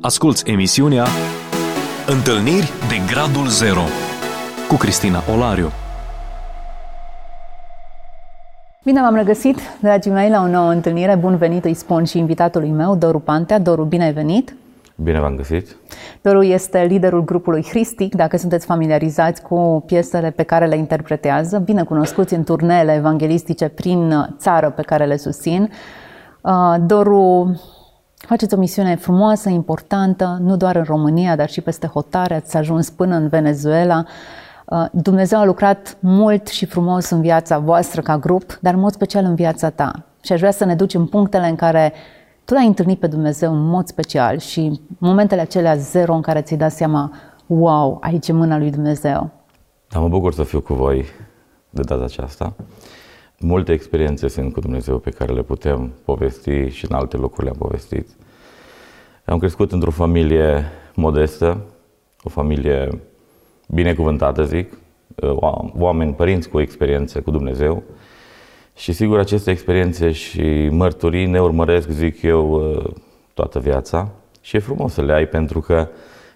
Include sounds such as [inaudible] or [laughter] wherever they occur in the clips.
Asculți emisiunea Întâlniri de Gradul Zero cu Cristina Olariu. Bine v-am regăsit, dragii mei, la o nouă întâlnire. Bun venit, îi spun și invitatului meu, Doru Pantea. Doru, bine ai venit! Bine v-am găsit! Doru este liderul grupului Hristic, dacă sunteți familiarizați cu piesele pe care le interpretează, bine cunoscuți în turneele evanghelistice prin țară pe care le susțin. Uh, Doru, faceți o misiune frumoasă, importantă, nu doar în România, dar și peste hotare, ați ajuns până în Venezuela. Uh, Dumnezeu a lucrat mult și frumos în viața voastră ca grup, dar în mod special în viața ta. Și aș vrea să ne ducem punctele în care tu l-ai întâlnit pe Dumnezeu în mod special și momentele acelea zero în care ți-ai dat seama, wow, aici e mâna lui Dumnezeu. Da, mă bucur să fiu cu voi de data aceasta. Multe experiențe sunt cu Dumnezeu pe care le putem povesti și în alte locuri le-am povestit. Am crescut într-o familie modestă, o familie binecuvântată, zic, oameni, părinți cu experiențe cu Dumnezeu. Și sigur, aceste experiențe și mărturii ne urmăresc, zic eu, toată viața. Și e frumos să le ai pentru că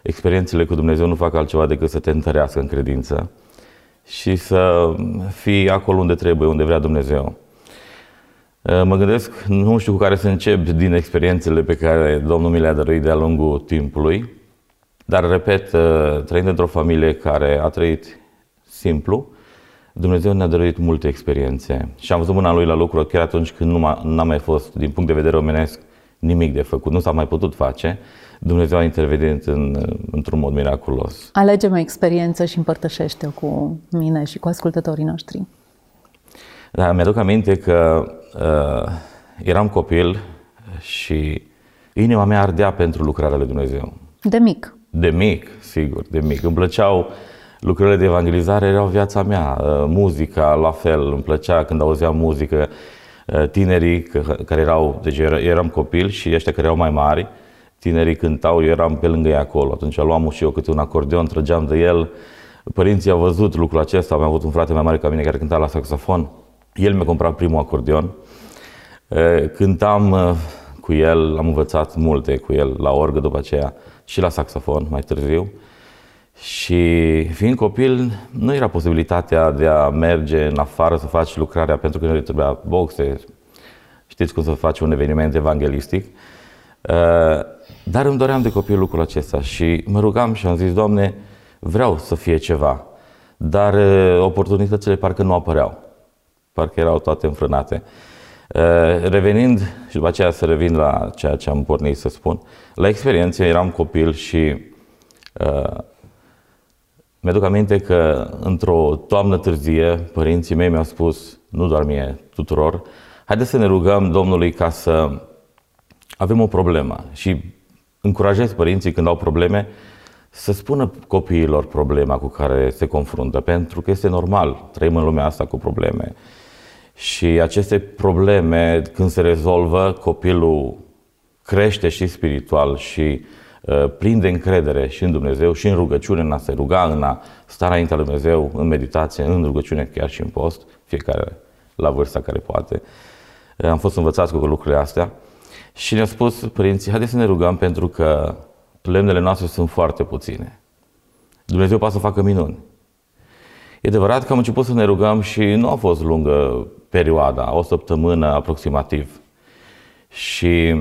experiențele cu Dumnezeu nu fac altceva decât să te întărească în credință și să fii acolo unde trebuie, unde vrea Dumnezeu. Mă gândesc, nu știu cu care să încep din experiențele pe care Domnul mi le-a dăruit de-a lungul timpului, dar, repet, trăind într-o familie care a trăit simplu, Dumnezeu ne-a dăruit multe experiențe și am văzut mâna Lui la lucru chiar atunci când nu n-a mai fost, din punct de vedere omenesc, nimic de făcut, nu s-a mai putut face. Dumnezeu a intervenit în, într-un mod miraculos. Alege-mi o experiență și împărtășește-o cu mine și cu ascultătorii noștri. Da, mi-aduc aminte că uh, eram copil și inima mea ardea pentru lucrarea lui Dumnezeu. De mic. De mic, sigur, de mic. Îmi plăceau lucrările de evangelizare, erau viața mea. Uh, muzica, la fel, îmi plăcea când auzeam muzică. Uh, tinerii care erau, deci eram copil și ăștia care erau mai mari, tinerii cântau, eu eram pe lângă ei acolo. Atunci luam și eu câte un acordeon, trăgeam de el. Părinții au văzut lucrul acesta, am avut un frate mai mare ca mine care cânta la saxofon. El mi-a cumpărat primul acordeon. Cântam cu el, am învățat multe cu el la orgă după aceea și la saxofon mai târziu. Și fiind copil, nu era posibilitatea de a merge în afară să faci lucrarea pentru că nu trebuia boxe. Știți cum să faci un eveniment evanghelistic. Dar îmi doream de copil lucrul acesta și mă rugam și am zis, Doamne, vreau să fie ceva, dar oportunitățile parcă nu apăreau, parcă erau toate înfrânate. Revenind și după aceea să revin la ceea ce am pornit să spun, la experiență eram copil și uh, mi-aduc aminte că într-o toamnă târzie, părinții mei mi-au spus, nu doar mie, tuturor, haideți să ne rugăm Domnului ca să avem o problemă. Și încurajez părinții când au probleme să spună copiilor problema cu care se confruntă, pentru că este normal, trăim în lumea asta cu probleme. Și aceste probleme, când se rezolvă, copilul crește și spiritual și uh, plin de încredere și în Dumnezeu și în rugăciune, în a se ruga, în a sta înaintea lui Dumnezeu, în meditație, în rugăciune, chiar și în post, fiecare la vârsta care poate. Uh, am fost învățați cu lucrurile astea. Și ne-au spus părinții, haideți să ne rugăm pentru că lemnele noastre sunt foarte puține. Dumnezeu poate să facă minuni. E adevărat că am început să ne rugăm și nu a fost lungă perioada, o săptămână aproximativ. Și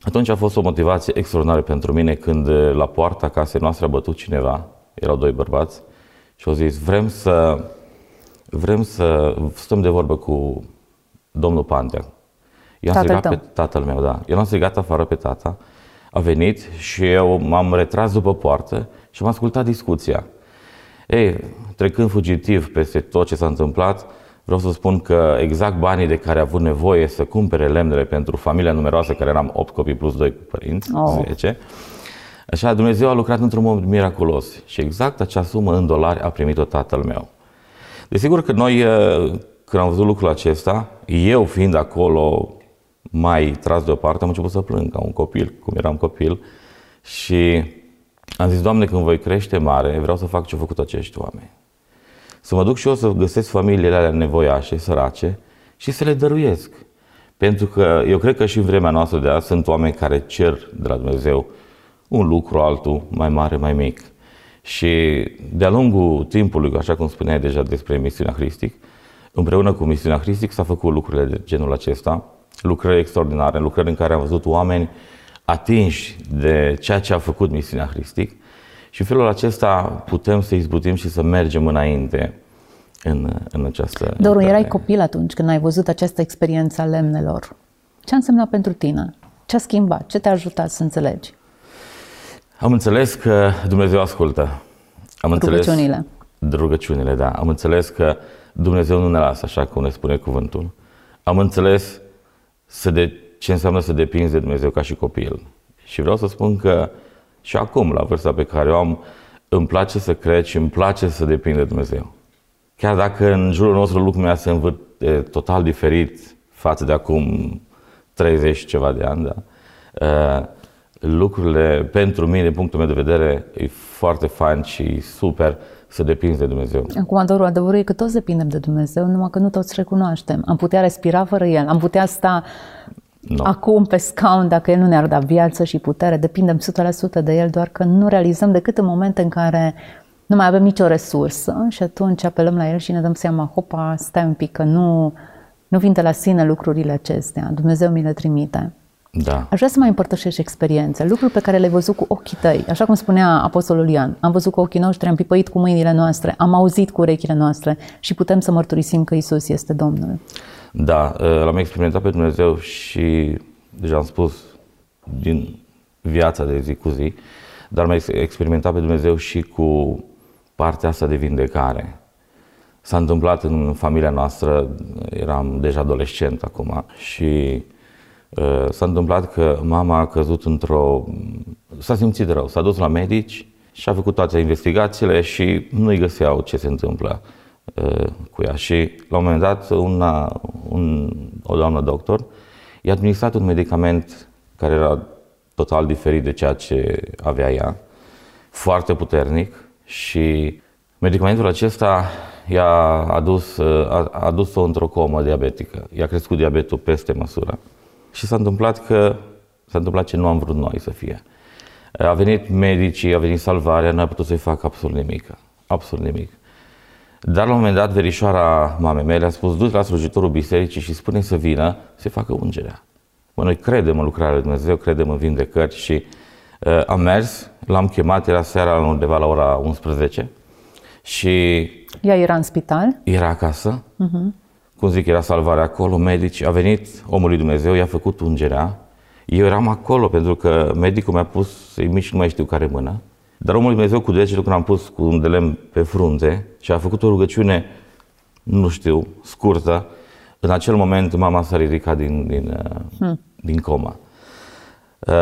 atunci a fost o motivație extraordinară pentru mine când la poarta casei noastre a bătut cineva, erau doi bărbați, și au zis, vrem să, vrem să stăm de vorbă cu domnul Pantea, eu am strigat pe tatăl meu, da. Eu l-am strigat afară pe tata, a venit și eu m-am retras după poartă și am ascultat discuția. Ei, trecând fugitiv peste tot ce s-a întâmplat, vreau să spun că exact banii de care a avut nevoie să cumpere lemnele pentru familia numeroasă, care eram 8 copii plus 2 părinți, oh. 10, așa Dumnezeu a lucrat într-un mod miraculos și exact acea sumă în dolari a primit-o tatăl meu. Desigur că noi, când am văzut lucrul acesta, eu fiind acolo mai tras deoparte, am început să plâng ca un copil, cum eram copil și am zis, Doamne, când voi crește mare, vreau să fac ce au făcut acești oameni. Să mă duc și eu să găsesc familiile alea nevoiașe, sărace și să le dăruiesc. Pentru că eu cred că și în vremea noastră de azi sunt oameni care cer de la Dumnezeu un lucru, altul, mai mare, mai mic. Și de-a lungul timpului, așa cum spuneai deja despre misiunea Hristic, împreună cu misiunea Hristic s-a făcut lucrurile de genul acesta, lucrări extraordinare, lucrări în care am văzut oameni atinși de ceea ce a făcut misiunea Hristic și în felul acesta putem să izbutim și să mergem înainte în, în această... Doru, erai copil atunci când ai văzut această experiență a lemnelor. Ce a însemnat pentru tine? Ce a schimbat? Ce te-a ajutat să înțelegi? Am înțeles că Dumnezeu ascultă. Am înțeles Rugăciunile. Rugăciunile, da. Am înțeles că Dumnezeu nu ne lasă așa cum ne spune cuvântul. Am înțeles să de, ce înseamnă să depinzi de Dumnezeu ca și copil. Și vreau să spun că și acum, la vârsta pe care o am, îmi place să cred și îmi place să depind de Dumnezeu. Chiar dacă în jurul nostru lucrurile se învârte total diferit față de acum 30 și ceva de ani, da? Uh, lucrurile, pentru mine, din punctul meu de vedere, e foarte fain și super să depinzi de Dumnezeu. Acum, Doru, adevărul e că toți depindem de Dumnezeu, numai că nu toți recunoaștem. Am putea respira fără El, am putea sta no. acum pe scaun dacă El nu ne-ar da viață și putere, depindem 100% de El, doar că nu realizăm decât în momente în care nu mai avem nicio resursă și atunci apelăm la El și ne dăm seama, hopa, stai un pic, că nu, nu vin de la sine lucrurile acestea, Dumnezeu mi le trimite. Da. Aș vrea să mai împărtășești experiențe, lucruri pe care le-ai văzut cu ochii tăi. Așa cum spunea Apostolul Ian, am văzut cu ochii noștri, am pipăit cu mâinile noastre, am auzit cu urechile noastre și putem să mărturisim că Isus este Domnul. Da, ă, l-am experimentat pe Dumnezeu și deja am spus din viața de zi cu zi, dar am experimentat pe Dumnezeu și cu partea asta de vindecare. S-a întâmplat în familia noastră, eram deja adolescent acum și uh, s-a întâmplat că mama a căzut într-o... s-a simțit rău, s-a dus la medici și a făcut toate investigațiile și nu-i găseau ce se întâmplă uh, cu ea. Și la un moment dat una, un, o doamnă doctor i-a administrat un medicament care era total diferit de ceea ce avea ea, foarte puternic și medicamentul acesta i-a adus, a adus-o într-o comă diabetică. I-a crescut diabetul peste măsură. Și s-a întâmplat că s-a întâmplat ce nu am vrut noi să fie. A venit medicii, a venit salvarea, nu a putut să-i facă absolut nimic. Absolut nimic. Dar la un moment dat, verișoara mamei mele a spus, du-te la slujitorul bisericii și spune să vină să facă ungerea. Mă, noi credem în lucrarea lui Dumnezeu, credem în vindecări și uh, am mers, l-am chemat, era seara undeva la ora 11 și... Ea era în spital? Era acasă. Uh-huh. Cum zic, era salvarea acolo, medici. A venit omul lui Dumnezeu, i-a făcut ungerea. Eu eram acolo pentru că medicul mi-a pus să-i mici, nu mai știu care mână. Dar omul lui Dumnezeu cu degetul când am pus cu un de lemn pe frunte și a făcut o rugăciune, nu știu, scurtă, în acel moment mama s-a ridicat din, din, hmm. din coma. Uh,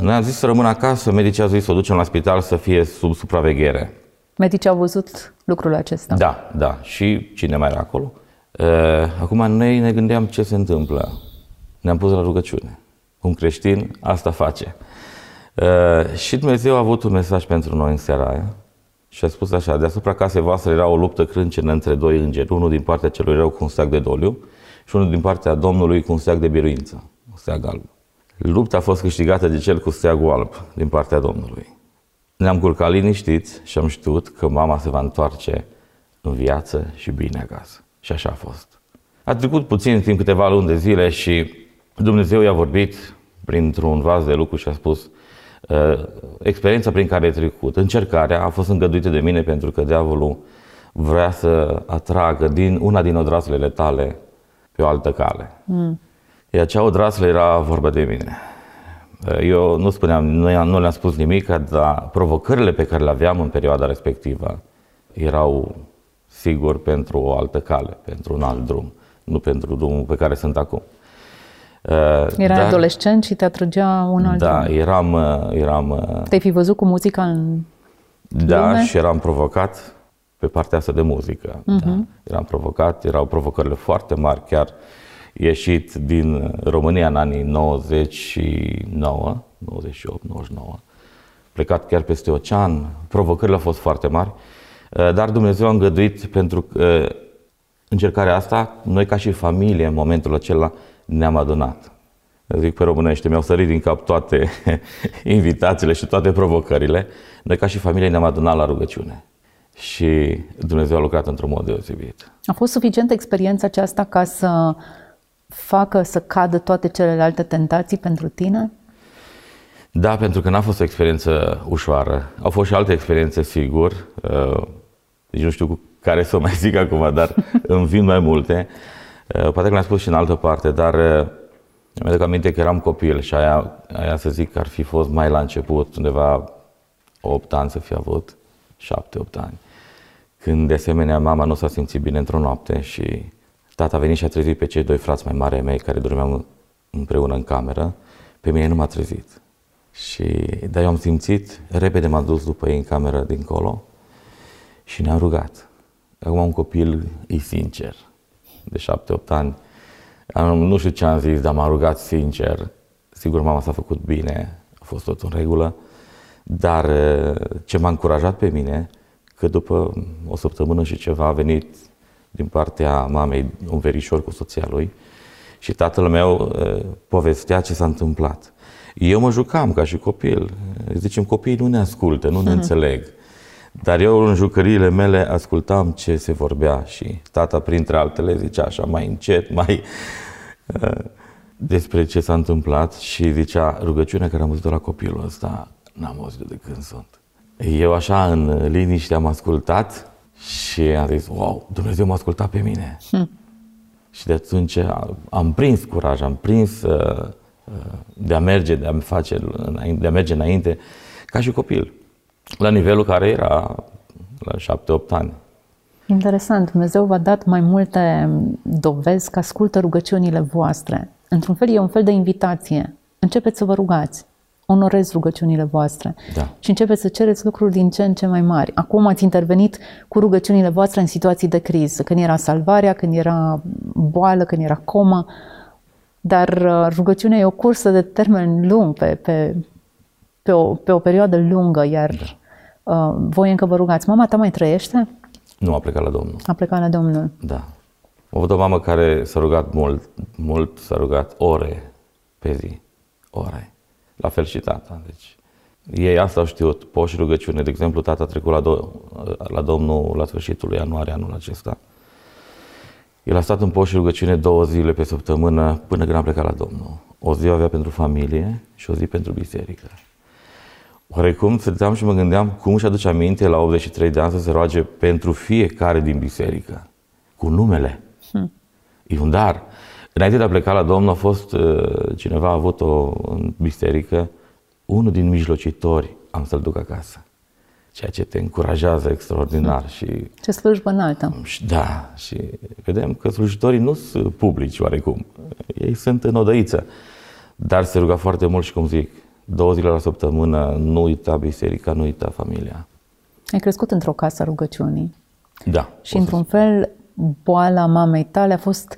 noi am zis să rămân acasă, medicii au zis să o ducem la spital să fie sub supraveghere. Medicii au văzut lucrul acesta. Da, da. Și cine mai era acolo? Uh, acum noi ne gândeam ce se întâmplă. Ne-am pus la rugăciune. Un creștin asta face. Uh, și Dumnezeu a avut un mesaj pentru noi în seara aia și a spus așa, deasupra casei voastre era o luptă crâncenă între doi îngeri, unul din partea celui rău cu un steag de doliu și unul din partea Domnului cu un steag de biruință, un steag alb. Lupta a fost câștigată de cel cu steagul alb din partea Domnului. Ne-am culcat liniștiți și am știut că mama se va întoarce în viață și bine acasă. Și așa a fost. A trecut puțin timp, câteva luni de zile și Dumnezeu i-a vorbit printr-un vas de lucru și a spus uh, experiența prin care ai trecut, încercarea a fost îngăduită de mine pentru că diavolul vrea să atragă din una din odraslele tale pe o altă cale. Mm. Iar acea odraslă era vorba de mine. Eu nu spuneam, nu, nu le-am spus nimic, dar provocările pe care le aveam în perioada respectivă erau sigur pentru o altă cale, pentru un alt drum, nu pentru drumul pe care sunt acum. Era dar, adolescent și te atrăgea un alt Da, drum. eram... eram Te-ai fi văzut cu muzica în Da, lume? și eram provocat pe partea asta de muzică. Uh-huh. Da. Mhm. Eram provocat, erau provocările foarte mari, chiar ieșit din România în anii 99, 98, 99, plecat chiar peste ocean, provocările au fost foarte mari, uh, dar Dumnezeu a îngăduit pentru uh, încercarea asta, noi ca și familie în momentul acela ne-am adunat. zic pe românește, mi-au sărit din cap toate [laughs] invitațiile și toate provocările. Noi ca și familie ne-am adunat la rugăciune și Dumnezeu a lucrat într-un mod deosebit. A fost suficientă experiența aceasta ca să facă să cadă toate celelalte tentații pentru tine? Da, pentru că n-a fost o experiență ușoară. Au fost și alte experiențe, sigur. Uh, deci nu știu care să o mai zic acum, dar [laughs] îmi vin mai multe. Uh, poate că le-am spus și în altă parte, dar uh, mi aduc aminte că eram copil și aia, aia să zic că ar fi fost mai la început, undeva 8 ani să fi avut, 7-8 ani. Când de asemenea mama nu s-a simțit bine într-o noapte și tata a venit și a trezit pe cei doi frați mai mari mei care dormeau împreună în cameră, pe mine nu m-a trezit. Și, dar eu am simțit, repede m-am dus după ei în cameră dincolo și ne-am rugat. Acum un copil e sincer, de șapte-opt ani. Am, nu știu ce am zis, dar m-am rugat sincer. Sigur, mama s-a făcut bine, a fost tot în regulă. Dar ce m-a încurajat pe mine, că după o săptămână și ceva a venit din partea mamei un verișor cu soția lui și tatăl meu povestea ce s-a întâmplat. Eu mă jucam ca și copil. Zicem, copiii nu ne ascultă, nu ne mm-hmm. înțeleg. Dar eu în jucăriile mele ascultam ce se vorbea și tata, printre altele, zicea așa mai încet, mai uh, despre ce s-a întâmplat și zicea rugăciunea care am văzut la copilul ăsta, n-am auzit de când sunt. Eu așa în liniște am ascultat și am zis, wow, Dumnezeu m-a ascultat pe mine. Hm. Și de atunci am prins curaj, am prins uh, de a merge, de a, face, de a merge înainte, ca și copil, la nivelul care era la 7-8 ani. Interesant. Dumnezeu v-a dat mai multe dovezi că ascultă rugăciunile voastre. Într-un fel e un fel de invitație. Începeți să vă rugați. Onorezi rugăciunile voastre. Da. Și începeți să cereți lucruri din ce în ce mai mari. Acum ați intervenit cu rugăciunile voastre în situații de criză. Când era salvarea, când era boală, când era comă. Dar uh, rugăciunea e o cursă de termen lung, pe, pe, pe, o, pe o perioadă lungă, iar da. uh, voi încă vă rugați. Mama ta mai trăiește? Nu, a plecat la Domnul. A plecat la Domnul. Da. Am avut o mamă care s-a rugat mult, mult s-a rugat ore pe zi, ore. La fel și tata. Deci, ei asta au știut, post și rugăciune. De exemplu, tata a trecut la, do- la Domnul la sfârșitul lui ianuarie anul acesta. El a stat în post și rugăciune două zile pe săptămână până când a plecat la Domnul. O zi avea pentru familie și o zi pentru biserică. Oarecum stăteam și mă gândeam cum și aduce aminte la 83 de ani să se roage pentru fiecare din biserică, cu numele. Hmm. E un dar. Înainte de a pleca la Domnul a fost uh, cineva a avut o în biserică, unul din mijlocitori am să-l duc acasă ceea ce te încurajează extraordinar. Și, ce slujbă înaltă. Da, și vedem că slujitorii nu sunt publici oarecum, ei sunt în odăiță, dar se ruga foarte mult și cum zic, două zile la săptămână, nu uita biserica, nu uita familia. Ai crescut într-o casă a rugăciunii. Da. Și într-un fel, boala mamei tale a fost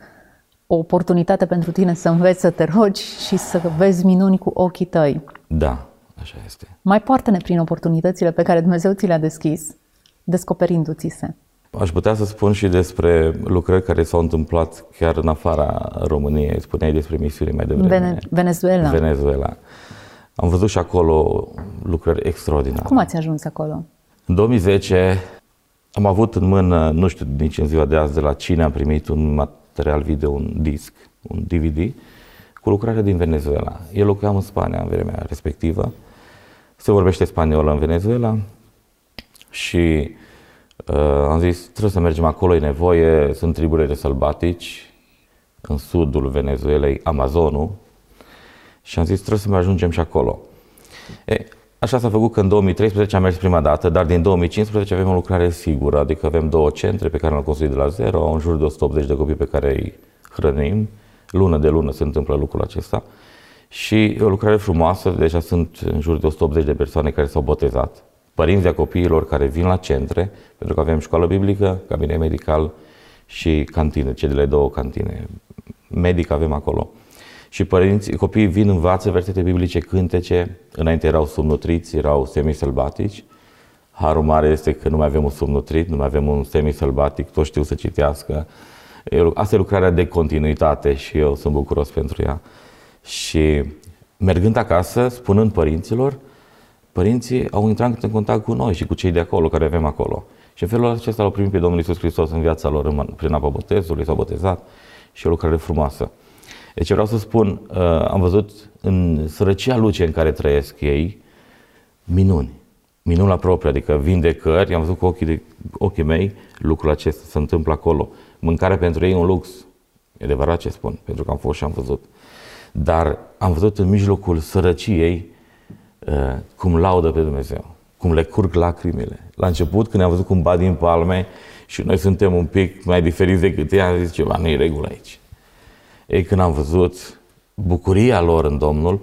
o oportunitate pentru tine să înveți să te rogi și să vezi minuni cu ochii tăi. Da, Așa este. Mai poartă-ne prin oportunitățile pe care Dumnezeu ți le-a deschis, descoperindu-ți se. Aș putea să spun și despre lucrări care s-au întâmplat chiar în afara României. Spuneai despre misiune mai devreme. Vene- Venezuela. Venezuela. Am văzut și acolo lucrări extraordinare. Cum ați ajuns acolo? În 2010 am avut în mână, nu știu nici în ziua de azi, de la cine am primit un material video, un disc, un DVD, cu lucrarea din Venezuela. Eu locuiam în Spania în vremea respectivă se vorbește spaniolă în Venezuela și uh, am zis, trebuie să mergem acolo, e nevoie, sunt triburile de sălbatici în sudul Venezuelei, Amazonul, și am zis, trebuie să mai ajungem și acolo. E, așa s-a făcut că în 2013 am mers prima dată, dar din 2015 avem o lucrare sigură, adică avem două centre pe care le-am construit de la zero, în jur de 180 de copii pe care îi hrănim, lună de lună se întâmplă lucrul acesta și e o lucrare frumoasă, deja sunt în jur de 180 de persoane care s-au botezat, părinții a copiilor care vin la centre, pentru că avem școală biblică, cabinet medical și cantine, cele două cantine. Medic avem acolo. Și părinții, copiii vin, învață versete biblice, cântece, înainte erau subnutriți, erau semisălbatici. Harul mare este că nu mai avem un subnutrit, nu mai avem un semisălbatic, toți știu să citească. Asta e lucrarea de continuitate și eu sunt bucuros pentru ea. Și mergând acasă, spunând părinților, părinții au intrat în contact cu noi și cu cei de acolo, care avem acolo. Și în felul acesta l-au primit pe Domnul Isus Hristos în viața lor, prin apa botezului, s-au botezat și o lucrare frumoasă. Deci vreau să spun, uh, am văzut în sărăcia luce în care trăiesc ei, minuni. Minuni la propriu, adică vindecări, am văzut cu ochii, de, ochii mei lucrul acesta se întâmplă acolo. Mâncarea pentru ei e un lux. E adevărat ce spun, pentru că am fost și am văzut. Dar am văzut în mijlocul sărăciei uh, cum laudă pe Dumnezeu, cum le curg lacrimile. La început, când am văzut cum bat din palme și noi suntem un pic mai diferiți decât ei, am zis ceva, nu e regulă aici. Ei, când am văzut bucuria lor în Domnul,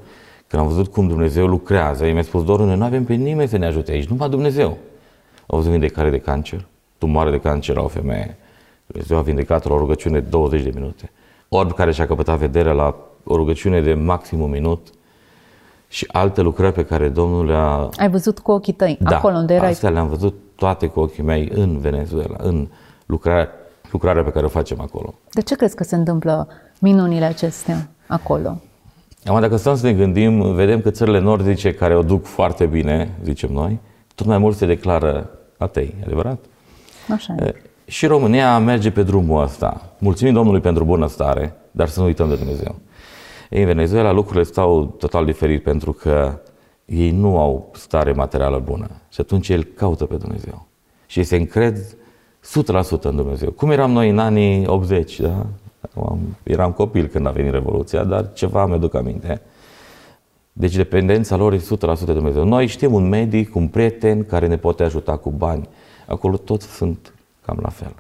când am văzut cum Dumnezeu lucrează, ei mi-a spus, Doru, noi nu avem pe nimeni să ne ajute aici, numai Dumnezeu. Au văzut vindecare de cancer, tumoare de cancer la o femeie. Dumnezeu a vindecat la o rugăciune 20 de minute. Orb care și-a căpătat vederea la o rugăciune de maxim un minut și alte lucrări pe care Domnul le-a... Ai văzut cu ochii tăi, da, acolo unde erai? astea le-am văzut toate cu ochii mei în Venezuela, în lucrarea, lucrarea pe care o facem acolo. De ce crezi că se întâmplă minunile acestea acolo? Acum, dacă stăm să ne gândim, vedem că țările nordice care o duc foarte bine, zicem noi, tot mai mult se declară atei, adevărat? Așa e. Și România merge pe drumul ăsta. Mulțumim Domnului pentru bunăstare, dar să nu uităm de Dumnezeu. Ei, în Venezuela lucrurile stau total diferit pentru că ei nu au stare materială bună. Și atunci el caută pe Dumnezeu. Și ei se încred 100% în Dumnezeu. Cum eram noi în anii 80, da? Eram copil când a venit Revoluția, dar ceva mi aduc aminte. Deci dependența lor e 100% de Dumnezeu. Noi știm un medic, un prieten care ne poate ajuta cu bani. Acolo toți sunt cam la fel.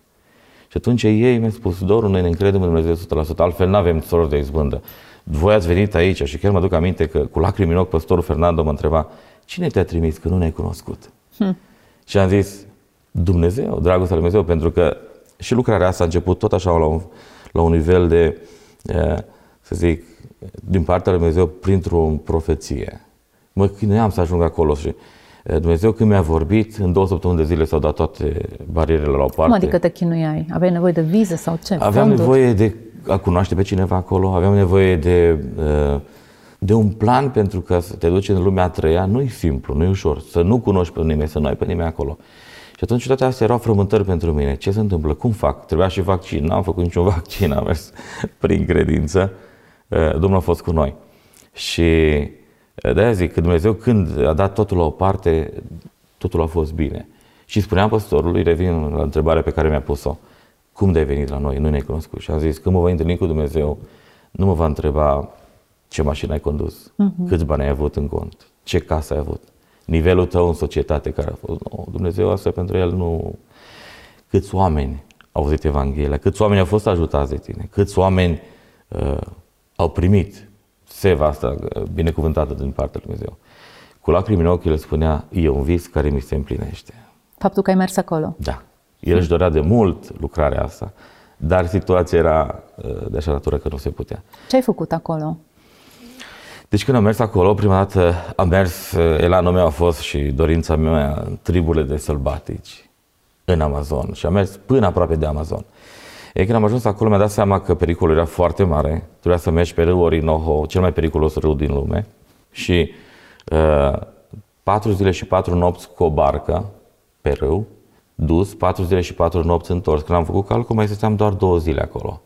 Și atunci ei mi-au spus, Doru, noi ne încredem în Dumnezeu 100%, altfel nu avem sorți de izbândă. Voi ați venit aici și chiar mă duc aminte că cu lacrimi în ochi păstorul Fernando mă întreba, cine te-a trimis că nu ne-ai cunoscut? Hmm. Și am zis, Dumnezeu, dragostea lui Dumnezeu, pentru că și lucrarea asta a început tot așa la un, la un nivel de, să zic, din partea lui Dumnezeu printr-o profeție. Mă chinuiam să ajung acolo și Dumnezeu când mi-a vorbit, în două săptămâni de zile s-au dat toate barierele la o parte. Cum adică te chinuiai? Aveai nevoie de viză sau ce? Aveam Fonduri? nevoie de a cunoaște pe cineva acolo, aveam nevoie de, de un plan pentru că să te duci în lumea a treia nu e simplu, nu e ușor. Să nu cunoști pe nimeni, să nu ai pe nimeni acolo. Și atunci toate astea erau frământări pentru mine. Ce se întâmplă? Cum fac? Trebuia și vaccin. N-am făcut niciun [laughs] vaccin, am mers prin credință. Domnul a fost cu noi. Și de-aia zic că Dumnezeu când a dat totul la o parte, totul a fost bine. Și spuneam păstorului, revin la întrebarea pe care mi-a pus-o, cum de ai venit la noi, nu ne-ai cunoscut? Și am zis, când mă voi întâlni cu Dumnezeu, nu mă va întreba ce mașină ai condus, uh-huh. câți bani ai avut în cont, ce casă ai avut, nivelul tău în societate care a fost. No, Dumnezeu asta pentru el nu... Câți oameni au auzit Evanghelia, câți oameni au fost ajutați de tine, câți oameni uh, au primit seva asta binecuvântată din partea lui Dumnezeu. Cu lacrimi în ochi el spunea, e un vis care mi se împlinește. Faptul că ai mers acolo. Da. El își dorea de mult lucrarea asta, dar situația era uh, de așa natură că nu se putea. Ce ai făcut acolo? Deci când am mers acolo, prima dată am mers, uh, elanul meu a fost și dorința mea în triburile de sălbatici în Amazon și am mers până aproape de Amazon. E când am ajuns acolo, mi-am dat seama că pericolul era foarte mare. Trebuia să mergi pe râul Orinoho, cel mai periculos râu din lume. Și uh, patru zile și patru nopți cu o barcă pe râu, dus, patru zile și patru nopți întors. Când am făcut calcul, mai stăteam doar două zile acolo.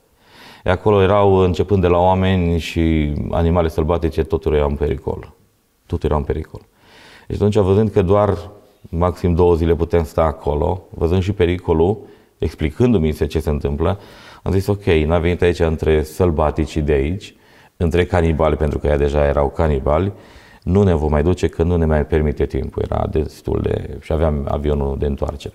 E acolo erau, începând de la oameni și animale sălbatice, totul era în pericol. Totul era în pericol. Deci atunci, văzând că doar maxim două zile putem sta acolo, văzând și pericolul, explicându-mi se ce se întâmplă, am zis ok, n-a venit aici între sălbaticii de aici, între canibali, pentru că ea deja erau canibali, nu ne vom mai duce că nu ne mai permite timpul, era destul de... și aveam avionul de întoarcere.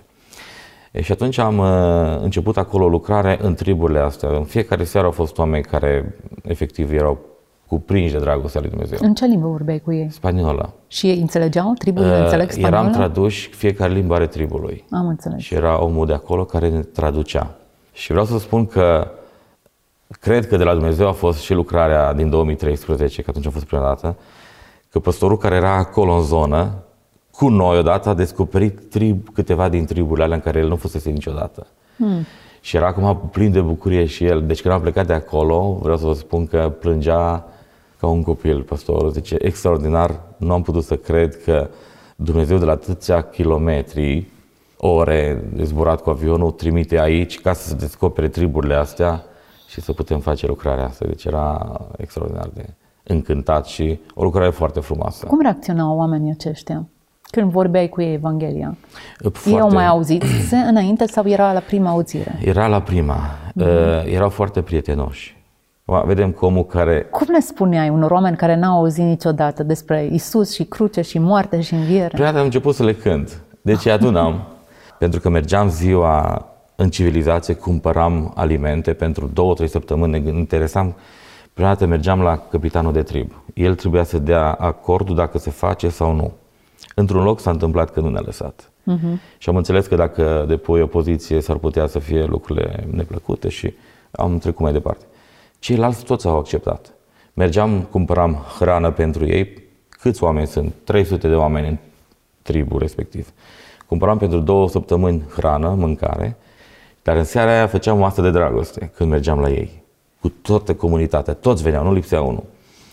E, și atunci am uh, început acolo lucrare în triburile astea. În fiecare seară au fost oameni care efectiv erau cuprinși de dragostea lui Dumnezeu. În ce limbă vorbeai cu ei? Spaniolă. Și ei înțelegeau? Triburile uh, înțeleg spaniolă? Eram traduși, fiecare limbă are tribului. Am înțeles. Și era omul de acolo care ne traducea. Și vreau să spun că cred că de la Dumnezeu a fost și lucrarea din 2013, că atunci a fost prima dată, că păstorul care era acolo în zonă, cu noi odată, a descoperit trib, câteva din triburile alea în care el nu fusese niciodată. Hmm. Și era acum plin de bucurie și el. Deci când am plecat de acolo, vreau să vă spun că plângea ca un copil, pastorul. Zice, extraordinar, nu am putut să cred că Dumnezeu de la atâția kilometri, ore de zburat cu avionul, trimite aici ca să se descopere triburile astea și să putem face lucrarea asta. Deci era extraordinar de încântat și o lucrare foarte frumoasă. Cum reacționau oamenii aceștia? Când vorbeai cu ei Evanghelia? Foarte... Ei au mai auzit [clears throat] înainte sau era la prima auzire? Era la prima. Mm-hmm. Erau foarte prietenoși. Vedem că omul care... Cum le spuneai unor oameni care n-au auzit niciodată despre Isus și cruce și moarte și înviere? Prima dată am început să le cânt. Deci adunam, [laughs] pentru că mergeam ziua în civilizație, cumpăram alimente pentru două, trei săptămâni, ne interesam. Prima dată mergeam la capitanul de trib. El trebuia să dea acordul dacă se face sau nu. Într-un loc s-a întâmplat că nu ne-a lăsat. Uh-huh. Și am înțeles că dacă depui o poziție s-ar putea să fie lucrurile neplăcute și am trecut mai departe. Ceilalți toți au acceptat. Mergeam, cumpăram hrană pentru ei. Câți oameni sunt? 300 de oameni în tribul respectiv. Cumpăram pentru două săptămâni hrană, mâncare, dar în seara aia făceam o masă de dragoste când mergeam la ei. Cu toată comunitatea, toți veneau, nu lipsea unul.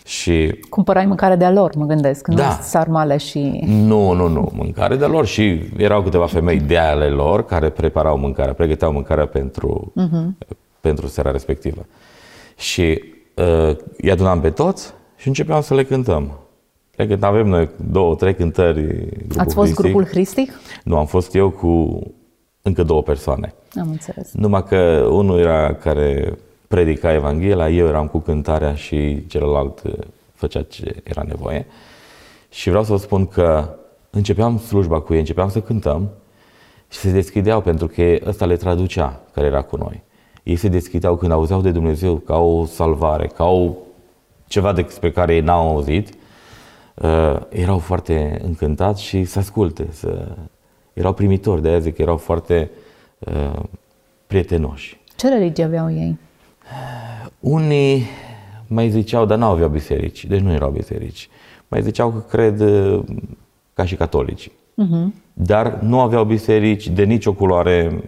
Și... Cumpărai mâncare de lor, mă gândesc, nu da. sarmale și... Nu, nu, nu, mâncare de lor și erau câteva femei de ale lor care preparau mâncarea, pregăteau mâncarea pentru, uh-huh. pentru seara respectivă. Și uh, îi adunam pe toți și începeam să le cântăm. Cred că avem noi două, trei cântări. Ați fost Hristic. grupul Hristic? Nu, am fost eu cu încă două persoane. Am înțeles. Numai că unul era care predica Evanghelia, eu eram cu cântarea și celălalt uh, făcea ce era nevoie. Și vreau să vă spun că începeam slujba cu ei, începeam să cântăm și se deschideau pentru că ăsta le traducea care era cu noi. Ei se deschideau când auzeau de Dumnezeu ca o salvare, ca o ceva despre care ei n-au auzit, uh, erau foarte încântați și să asculte, să... erau primitori, de aia zic că erau foarte uh, prietenoși. Ce religie aveau ei? Unii mai ziceau, dar nu aveau biserici, deci nu erau biserici. Mai ziceau că cred uh, ca și catolici. Uh-huh. Dar nu aveau biserici de nicio culoare.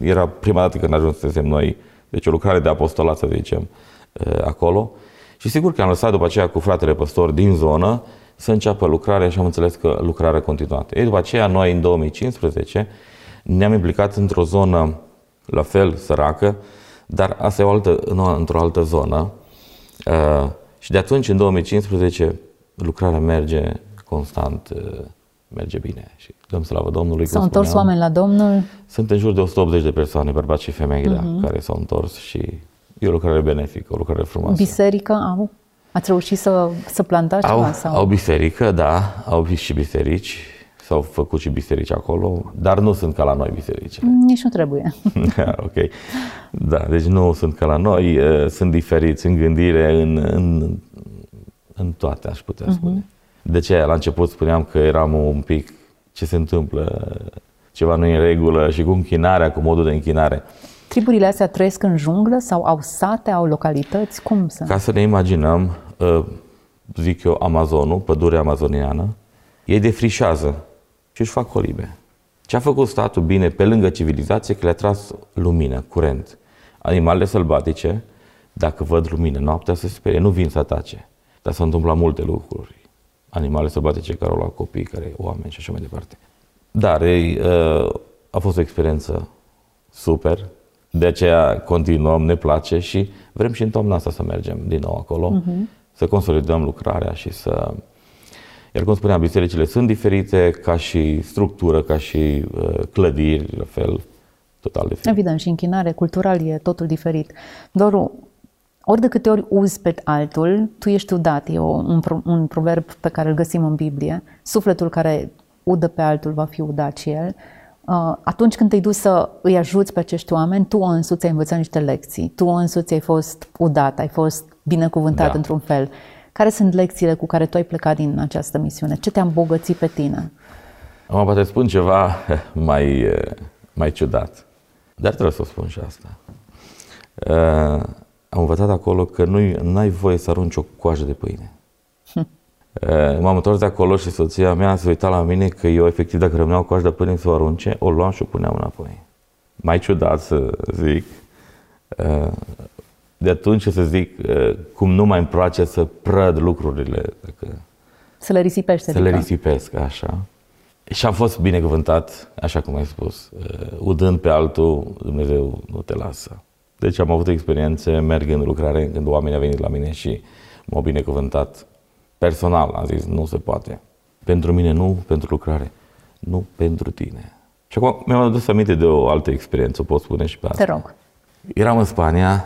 Era prima dată când ajunsesem noi, deci o lucrare de apostolat, să zicem, uh, acolo. Și sigur că am lăsat după aceea cu fratele păstor din zonă să înceapă lucrarea și am înțeles că lucrarea continuată. Ei, după aceea, noi în 2015 ne-am implicat într-o zonă la fel săracă, dar asta e o altă, într-o altă zonă. Uh, și de atunci, în 2015, lucrarea merge constant, uh, merge bine și dăm slavă Domnului. S-au întors oameni la Domnul? Sunt în jur de 180 de persoane, bărbați și femei, uh-huh. da, mhm. care s-au întors și e o lucrare benefică, o lucrare frumoasă. Biserică au? Ați reușit să, să plantați au, ceva? Sau? Au biserică, da, au și biserici S-au făcut și biserici acolo, dar nu sunt ca la noi biserici. Nici nu trebuie. [laughs] ok. Da, deci nu sunt ca la noi, sunt diferiți în gândire, în, în, în toate, aș putea uh-huh. spune. De ce? La început spuneam că eram un pic ce se întâmplă, ceva nu e în regulă și cu închinarea, cu modul de închinare. Triburile astea trăiesc în junglă sau au sate, au localități? Cum sunt? Ca să ne imaginăm, zic eu, Amazonul, pădurea amazoniană, ei defrișează și își fac colibe. Ce a făcut statul bine pe lângă civilizație, că le-a tras lumină, curent. Animalele sălbatice, dacă văd lumină noaptea, se sperie, nu vin să atace. Dar s-au întâmplat multe lucruri. Animale sălbatice care au luat copii, care oameni și așa mai departe. Dar ei, uh, a fost o experiență super, de aceea continuăm, ne place și vrem și în toamna asta să mergem din nou acolo, uh-huh. să consolidăm lucrarea și să iar cum spuneam, bisericile sunt diferite ca și structură, ca și uh, clădiri, la fel, total diferit. Evident, și închinare cultural e totul diferit. Doru, ori de câte ori uzi pe altul, tu ești udat. E o, un, un proverb pe care îl găsim în Biblie. Sufletul care udă pe altul va fi udat și el. Uh, atunci când te-ai dus să îi ajuți pe acești oameni, tu însuți ai învățat niște lecții. Tu însuți ai fost udat, ai fost binecuvântat da. într-un fel. Care sunt lecțiile cu care tu ai plecat din această misiune? Ce te-a îmbogățit pe tine? Am poate spun ceva [laughs] mai, mai ciudat, dar trebuie să o spun și asta. Uh, am învățat acolo că nu ai voie să arunci o coajă de pâine. Uh, [laughs] m-am întors de acolo și soția mea se uita la mine că eu, efectiv, dacă rămâneau coajă de pâine să o arunce, o luam și o puneam înapoi. Mai ciudat să zic, uh, De atunci, să zic, uh, cum nu mai îmi place să prăd lucrurile. Dacă să le risipești, Să adică. le risipesc, așa. Și am fost binecuvântat, așa cum ai spus, uh, udând pe altul, Dumnezeu nu te lasă. Deci am avut experiențe mergând în lucrare când oamenii au venit la mine și m-au binecuvântat personal. Am zis, nu se poate. Pentru mine nu, pentru lucrare. Nu pentru tine. Și acum mi-am adus aminte de o altă experiență, o pot spune și pe asta. Te rog. Eram în Spania.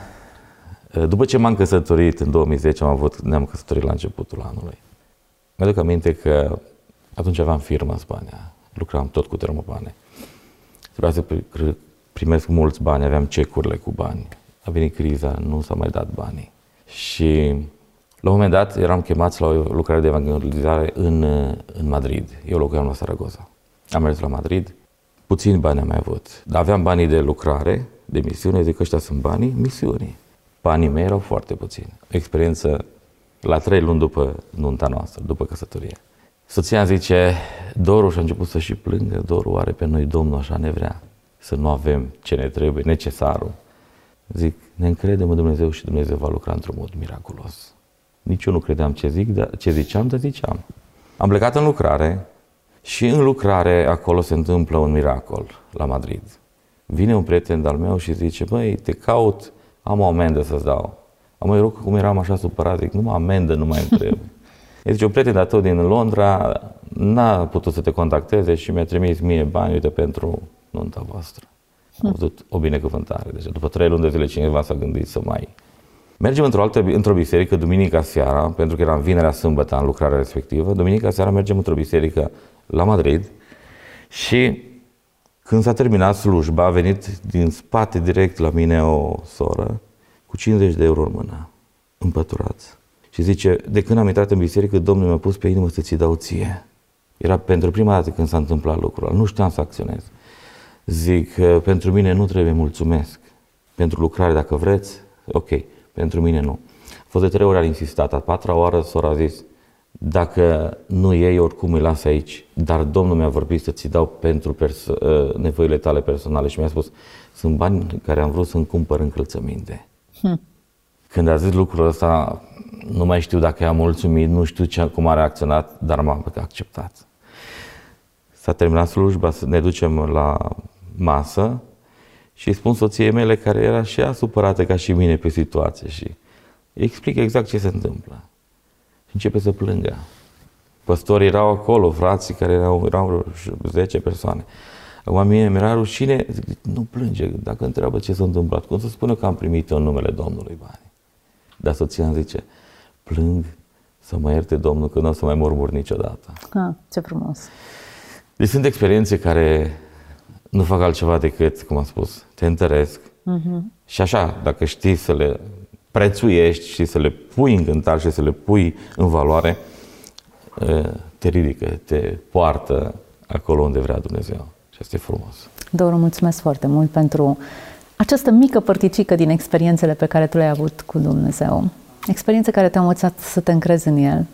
După ce m-am căsătorit în 2010, am avut, ne-am căsătorit la începutul anului. Mi-aduc aminte că atunci aveam firmă în Spania. Lucram tot cu termopane. Trebuia să primesc mulți bani, aveam cecurile cu bani. A venit criza, nu s-a mai dat banii. Și la un moment dat eram chemați la o lucrare de evangelizare în, în Madrid. Eu locuiam la Saragossa. Am mers la Madrid, puțini bani am mai avut. Dar aveam banii de lucrare, de misiune, zic că ăștia sunt banii misiunii. Banii mei erau foarte puțini. O experiență la trei luni după nunta noastră, după căsătorie. Soția îmi zice, Doru și a început să și plângă, Doru are pe noi Domnul așa ne vrea, să nu avem ce ne trebuie, necesarul. Zic, ne încredem în Dumnezeu și Dumnezeu va lucra într-un mod miraculos. Nici eu nu credeam ce zic, dar ce ziceam, dar ziceam. Am plecat în lucrare și în lucrare acolo se întâmplă un miracol la Madrid. Vine un prieten al meu și zice, băi, te caut, am o amendă să-ți dau. Am mai rog cum eram așa supărat, zic, nu mă amendă, nu mai întreb. Deci un prieten de tot din Londra n-a putut să te contacteze și mi-a trimis mie bani, uite, pentru nunta voastră. Am văzut o binecuvântare. Deci după trei luni de zile cineva s-a gândit să mai... Mergem într-o altă, într-o biserică, duminica seara, pentru că eram vinerea sâmbătă în lucrarea respectivă, duminica seara mergem într-o biserică la Madrid și când s-a terminat slujba, a venit din spate direct la mine o soră cu 50 de euro în mână, împăturați. Și zice, de când am intrat în biserică, Domnul mi-a pus pe inimă să ți dau ție. Era pentru prima dată când s-a întâmplat lucrul ăla. Nu știam să acționez. Zic, pentru mine nu trebuie mulțumesc. Pentru lucrare, dacă vreți, ok. Pentru mine nu. A fost de trei ori am insistat. A patra oară sora a zis, dacă nu iei, oricum îi las aici. Dar Domnul mi-a vorbit să-ți dau pentru perso- ă, nevoile tale personale și mi-a spus, sunt bani care am vrut să-mi cumpăr încălțăminte. Hmm. Când a zis lucrul ăsta, nu mai știu dacă i-am mulțumit, nu știu ce, cum a reacționat, dar m-am acceptat. S-a terminat slujba, să ne ducem la masă și îi spun soției mele, care era și ea supărată ca și mine pe situație și îi explic exact ce se întâmplă. Și începe să plângă. Păstorii erau acolo, frații care erau, erau 10 persoane. Acum mie mi-era rușine, zic, nu plânge, dacă întreabă ce s-a întâmplat, cum să spună că am primit în numele Domnului bani. Dar soția îmi zice, plâng să mă ierte Domnul că nu o să mai murmur niciodată. Ah, ce frumos! Deci sunt experiențe care nu fac altceva decât, cum am spus, te întăresc uh-huh. și așa, dacă știi să le prețuiești și să le pui în cântar și să le pui în valoare, te ridică, te poartă acolo unde vrea Dumnezeu. Și asta e frumos. Doru, mulțumesc foarte mult pentru această mică părticică din experiențele pe care tu le-ai avut cu Dumnezeu. Experiențe care te-au învățat să te încrezi în El,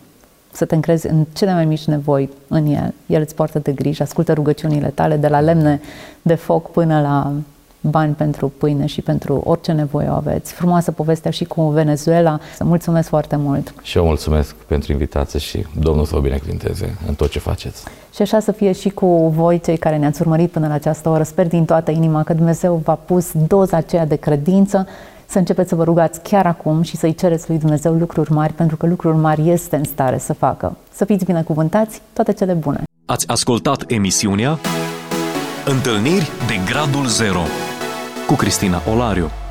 să te încrezi în cele mai mici nevoi în El. El îți poartă de grijă, ascultă rugăciunile tale, de la lemne de foc până la bani pentru pâine și pentru orice nevoie o aveți. Frumoasă povestea și cu Venezuela. Să mulțumesc foarte mult. Și eu mulțumesc pentru invitație și Domnul să vă binecuvinteze în tot ce faceți. Și așa să fie și cu voi, cei care ne-ați urmărit până la această oră. Sper din toată inima că Dumnezeu v-a pus doza aceea de credință să începeți să vă rugați chiar acum și să-i cereți lui Dumnezeu lucruri mari, pentru că lucruri mari este în stare să facă. Să fiți binecuvântați, toate cele bune! Ați ascultat emisiunea Întâlniri de Gradul Zero ku Kristina Olarju.